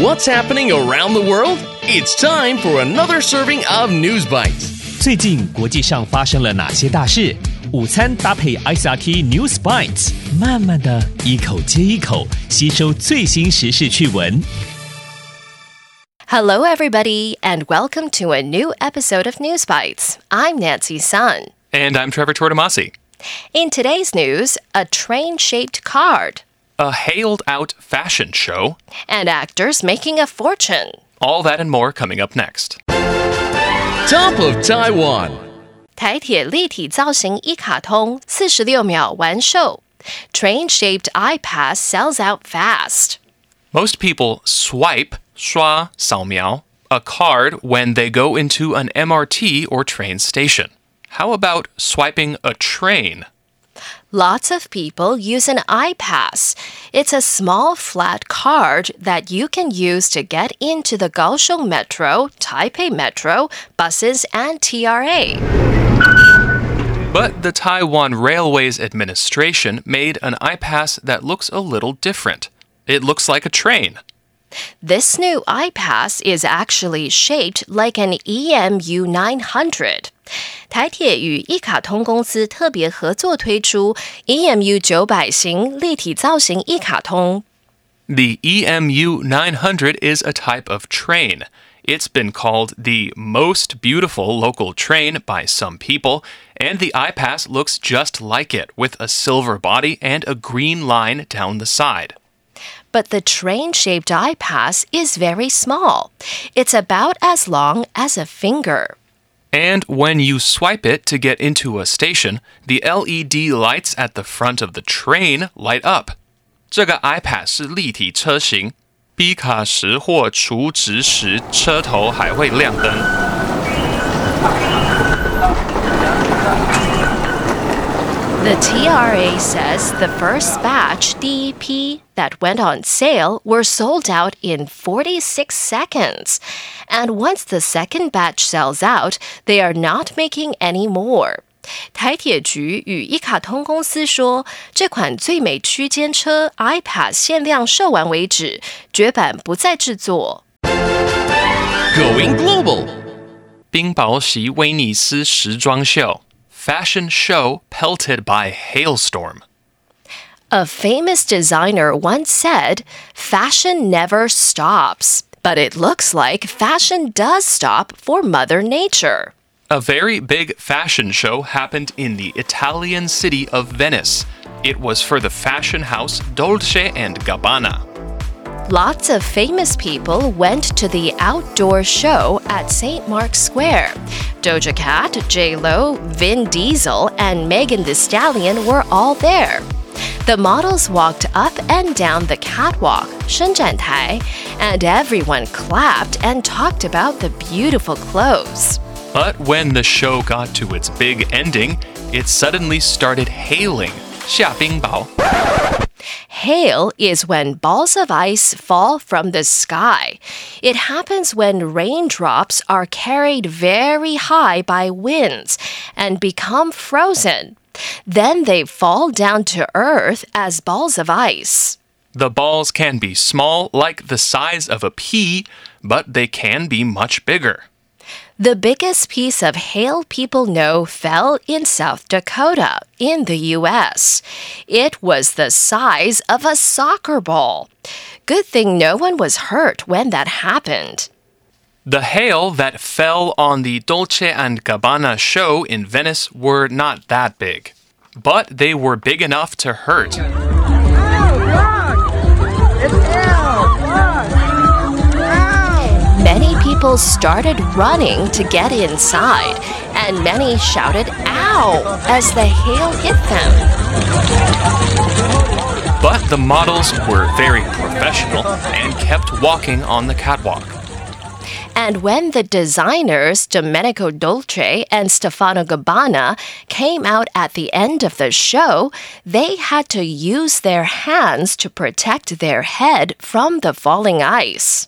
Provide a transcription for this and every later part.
What's happening around the world? It's time for another serving of News Bites. 最近国际上发生了哪些大事？午餐搭配 ICRT News Bites，慢慢的一口接一口吸收最新时事趣闻。Hello, everybody, and welcome to a new episode of News Bites. I'm Nancy Sun. And I'm Trevor Tortomasi. In today's news, a train shaped card a hailed out fashion show, and actors making a fortune. All that and more coming up next. Top of Taiwan. 台铁立体造型一卡通四十六秒完售. Train-shaped iPass sells out fast. Most people swipe 刷扫描 a card when they go into an MRT or train station. How about swiping a train? Lots of people use an iPass. It's a small flat card that you can use to get into the Kaohsiung Metro, Taipei Metro, buses, and TRA. But the Taiwan Railways Administration made an iPass that looks a little different. It looks like a train. This new iPass is actually shaped like an EMU 900. 台铁与一卡通公司特别合作推出 EMU 九百型立体造型一卡通。 The EMU 900 is a type of train. It's been called the most beautiful local train by some people, and the iPass looks just like it, with a silver body and a green line down the side. But the train shaped iPass is very small. It's about as long as a finger. And when you swipe it to get into a station, the LED lights at the front of the train light up. 这个 iPass 是立体车型，B 卡时或除值时车头还会亮灯。The TRA says the first batch DEP that went on sale were sold out in 46 seconds. And once the second batch sells out, they are not making any more. 台铁局与一卡通公司说，这款最美区间车 iPass 限量售完为止，绝版不再制作。Going global，冰雹袭威尼斯时装秀。，fashion show pelted by hailstorm。A famous designer once said, Fashion never stops. But it looks like fashion does stop for Mother Nature. A very big fashion show happened in the Italian city of Venice. It was for the fashion house Dolce and Gabbana. Lots of famous people went to the outdoor show at St. Mark's Square. Doja Cat, J-Lo, Vin Diesel, and Megan Thee Stallion were all there. The models walked up and down the catwalk, 伸展台, and everyone clapped and talked about the beautiful clothes. But when the show got to its big ending, it suddenly started hailing. 下冰雹 Hail is when balls of ice fall from the sky. It happens when raindrops are carried very high by winds and become frozen. Then they fall down to earth as balls of ice. The balls can be small, like the size of a pea, but they can be much bigger. The biggest piece of hail people know fell in South Dakota, in the U.S. It was the size of a soccer ball. Good thing no one was hurt when that happened. The hail that fell on the Dolce and Gabbana show in Venice were not that big, but they were big enough to hurt. Oh, Many people started running to get inside, and many shouted, Ow! as the hail hit them. But the models were very professional and kept walking on the catwalk. And when the designers Domenico Dolce and Stefano Gabbana came out at the end of the show, they had to use their hands to protect their head from the falling ice.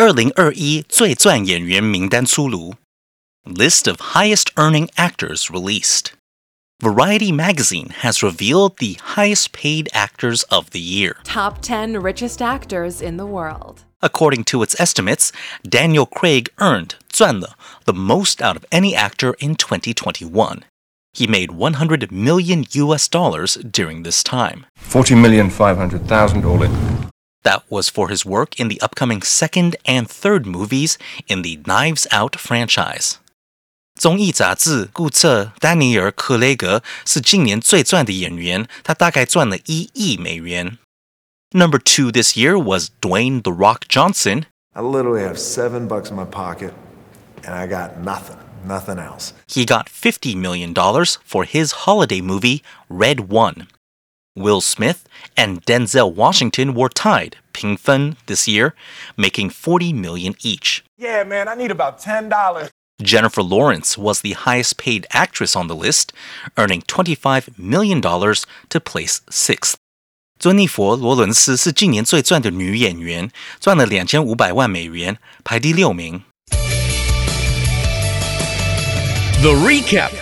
二零二一最赚演员名单出炉，List of highest earning actors released. Variety magazine has revealed the highest paid actors of the year. Top 10 richest actors in the world. According to its estimates, Daniel Craig earned 赚了 the most out of any actor in 2021. He made 100 million US dollars during this time. 40,500,000 all in. That was for his work in the upcoming second and third movies in the Knives Out franchise. 综艺杂志估测丹尼尔·克雷格是今年最赚的演员，他大概赚了一亿美元。Number two this year was Dwayne The Rock Johnson. I literally have seven bucks in my pocket, and I got nothing, nothing else. He got $50 million for his holiday movie, Red One. Will Smith and Denzel Washington were tied, 平分 this year, making 40 million each. Yeah, man, I need about ten dollars. Jennifer Lawrence was the highest paid actress on the list, earning $25 million to place sixth. 尊妮佛·罗伦斯是今年最赚的女演员，赚了两千五百万美元，排第六名。 The recap.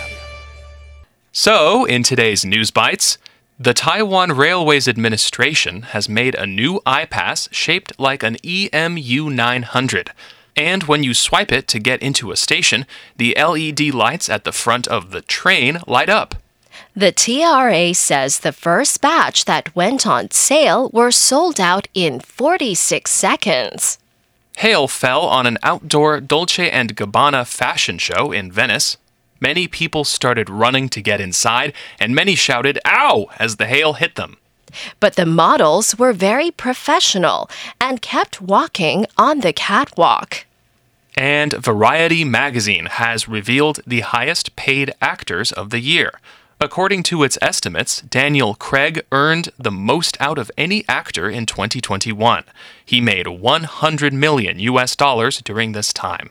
So, in today's News Bites, the Taiwan Railways Administration has made a new iPass shaped like an EMU 900. And when you swipe it to get into a station, the LED lights at the front of the train light up. The TRA says the first batch that went on sale were sold out in 46 seconds. Hail fell on an outdoor Dolce and Gabbana fashion show in Venice. Many people started running to get inside, and many shouted, Ow! as the hail hit them. But the models were very professional and kept walking on the catwalk. And Variety magazine has revealed the highest paid actors of the year. According to its estimates, Daniel Craig earned the most out of any actor in 2021. He made 100 million US dollars during this time.